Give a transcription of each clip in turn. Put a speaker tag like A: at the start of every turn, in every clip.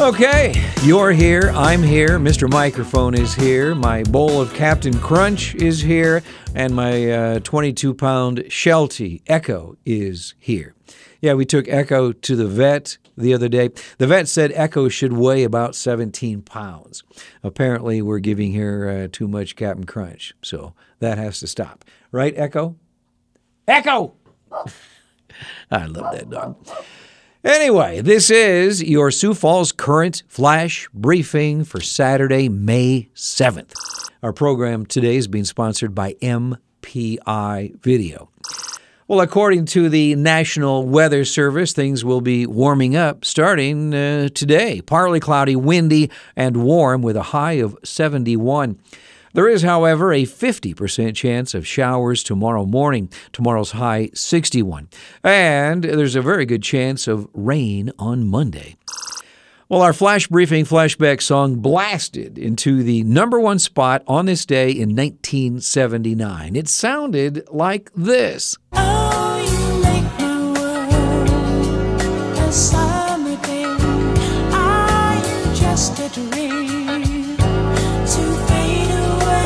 A: Okay, you're here, I'm here, Mr. Microphone is here, my bowl of Captain Crunch is here, and my uh, 22 pound Sheltie Echo is here. Yeah, we took Echo to the vet the other day. The vet said Echo should weigh about 17 pounds. Apparently, we're giving her uh, too much Captain Crunch, so that has to stop. Right, Echo? Echo! I love that dog. Anyway, this is your Sioux Falls Current Flash Briefing for Saturday, May 7th. Our program today is being sponsored by MPI Video. Well, according to the National Weather Service, things will be warming up starting uh, today. Partly cloudy, windy, and warm with a high of 71. There is, however, a 50% chance of showers tomorrow morning. Tomorrow's high 61. And there's a very good chance of rain on Monday. Well, our flash briefing flashback song blasted into the number one spot on this day in 1979. It sounded like this.
B: Oh,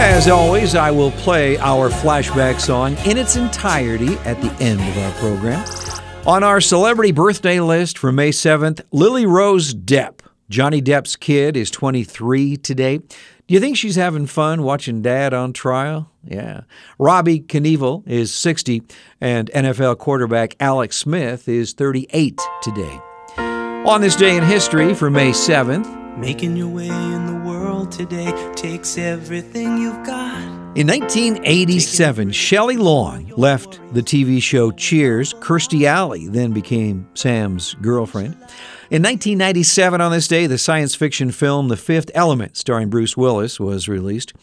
A: As always, I will play our flashback song in its entirety at the end of our program. On our celebrity birthday list for May 7th, Lily Rose Depp. Johnny Depp's kid is 23 today. Do you think she's having fun watching dad on trial? Yeah. Robbie Knievel is 60, and NFL quarterback Alex Smith is 38 today. On this day in history for May 7th,
C: Making your way in the world today takes everything you've got.
A: In 1987, Shelley Long left the TV show Cheers. Kirstie Alley then became Sam's girlfriend. In 1997, on this day, the science fiction film The Fifth Element, starring Bruce Willis, was released.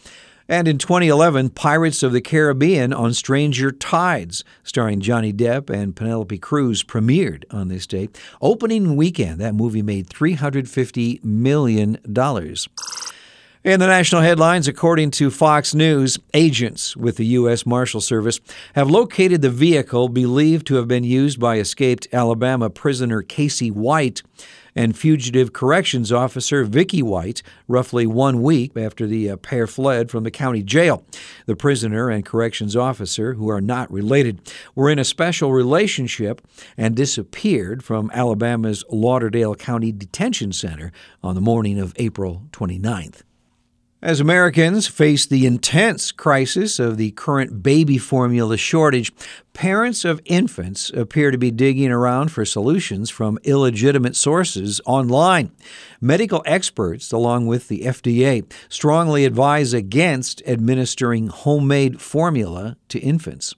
A: And in 2011, Pirates of the Caribbean on Stranger Tides, starring Johnny Depp and Penelope Cruz, premiered on this date. Opening weekend, that movie made $350 million. In the national headlines, according to Fox News, agents with the U.S. Marshal Service have located the vehicle believed to have been used by escaped Alabama prisoner Casey White and fugitive corrections officer Vicky White roughly one week after the uh, pair fled from the county jail. The prisoner and corrections officer, who are not related, were in a special relationship and disappeared from Alabama's Lauderdale County Detention Center on the morning of April 29th. As Americans face the intense crisis of the current baby formula shortage, parents of infants appear to be digging around for solutions from illegitimate sources online. Medical experts, along with the FDA, strongly advise against administering homemade formula to infants.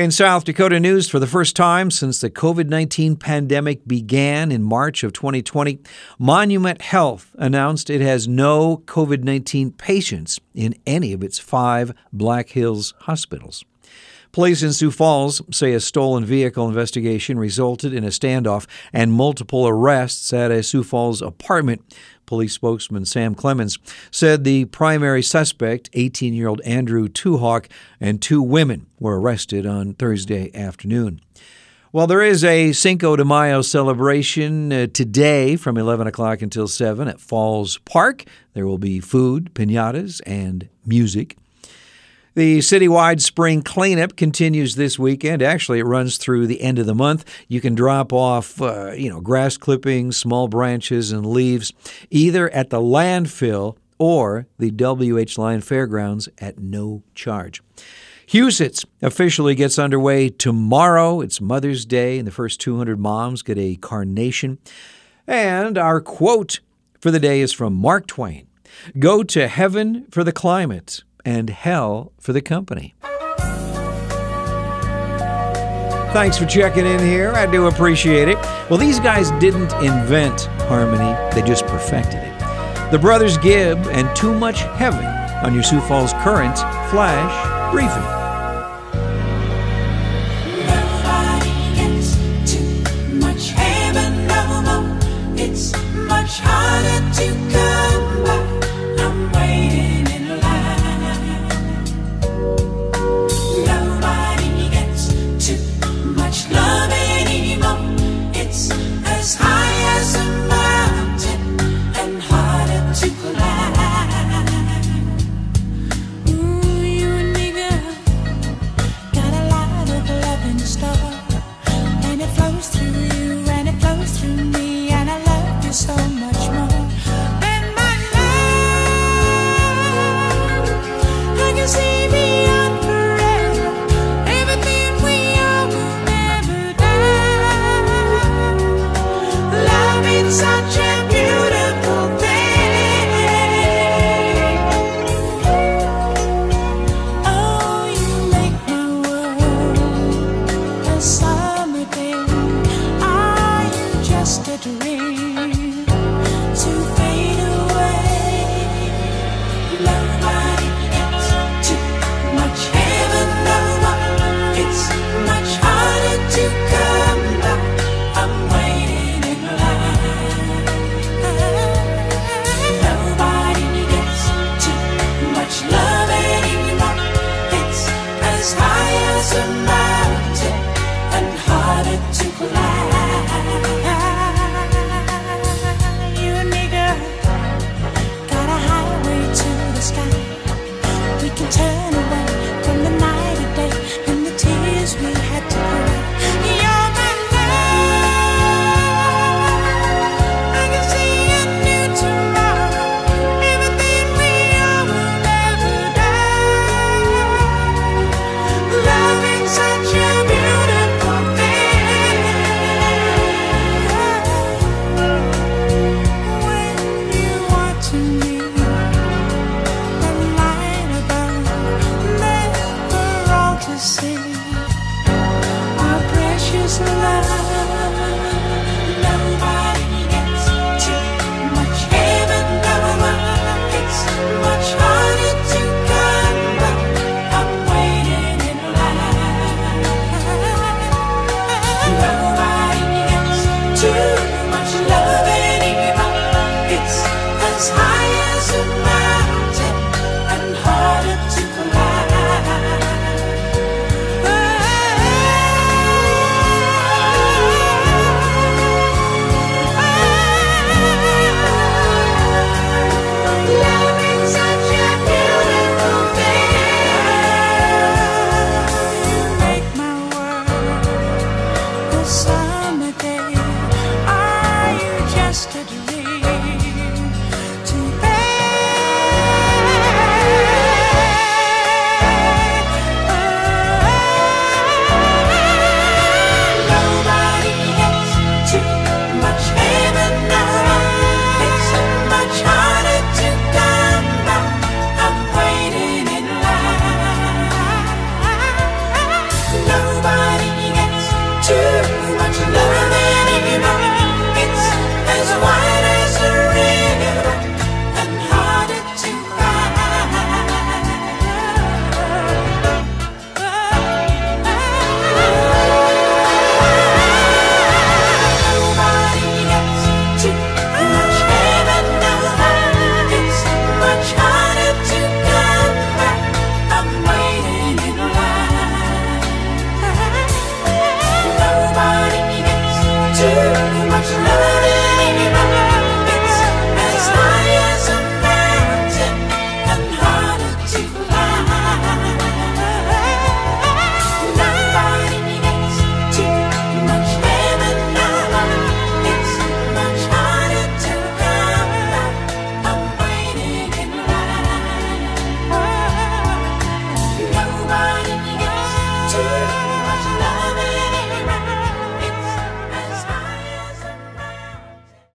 A: In South Dakota news, for the first time since the COVID 19 pandemic began in March of 2020, Monument Health announced it has no COVID 19 patients in any of its five Black Hills hospitals. Police in Sioux Falls say a stolen vehicle investigation resulted in a standoff and multiple arrests at a Sioux Falls apartment. Police spokesman Sam Clemens said the primary suspect, 18 year old Andrew Tuhawk, and two women were arrested on Thursday afternoon. Well, there is a Cinco de Mayo celebration uh, today from 11 o'clock until 7 at Falls Park. There will be food, pinatas, and music. The citywide spring cleanup continues this weekend. Actually, it runs through the end of the month. You can drop off, uh, you know, grass clippings, small branches, and leaves either at the landfill or the WH Lyon Fairgrounds at no charge. Huset's officially gets underway tomorrow. It's Mother's Day, and the first 200 moms get a carnation. And our quote for the day is from Mark Twain Go to heaven for the climate and hell for the company. Thanks for checking in here. I do appreciate it. Well, these guys didn't invent harmony, they just perfected it. The Brothers Gibb and Too Much Heaven on your Sioux Falls Current Flash Briefing.
B: Much harder to come by. We too much love. to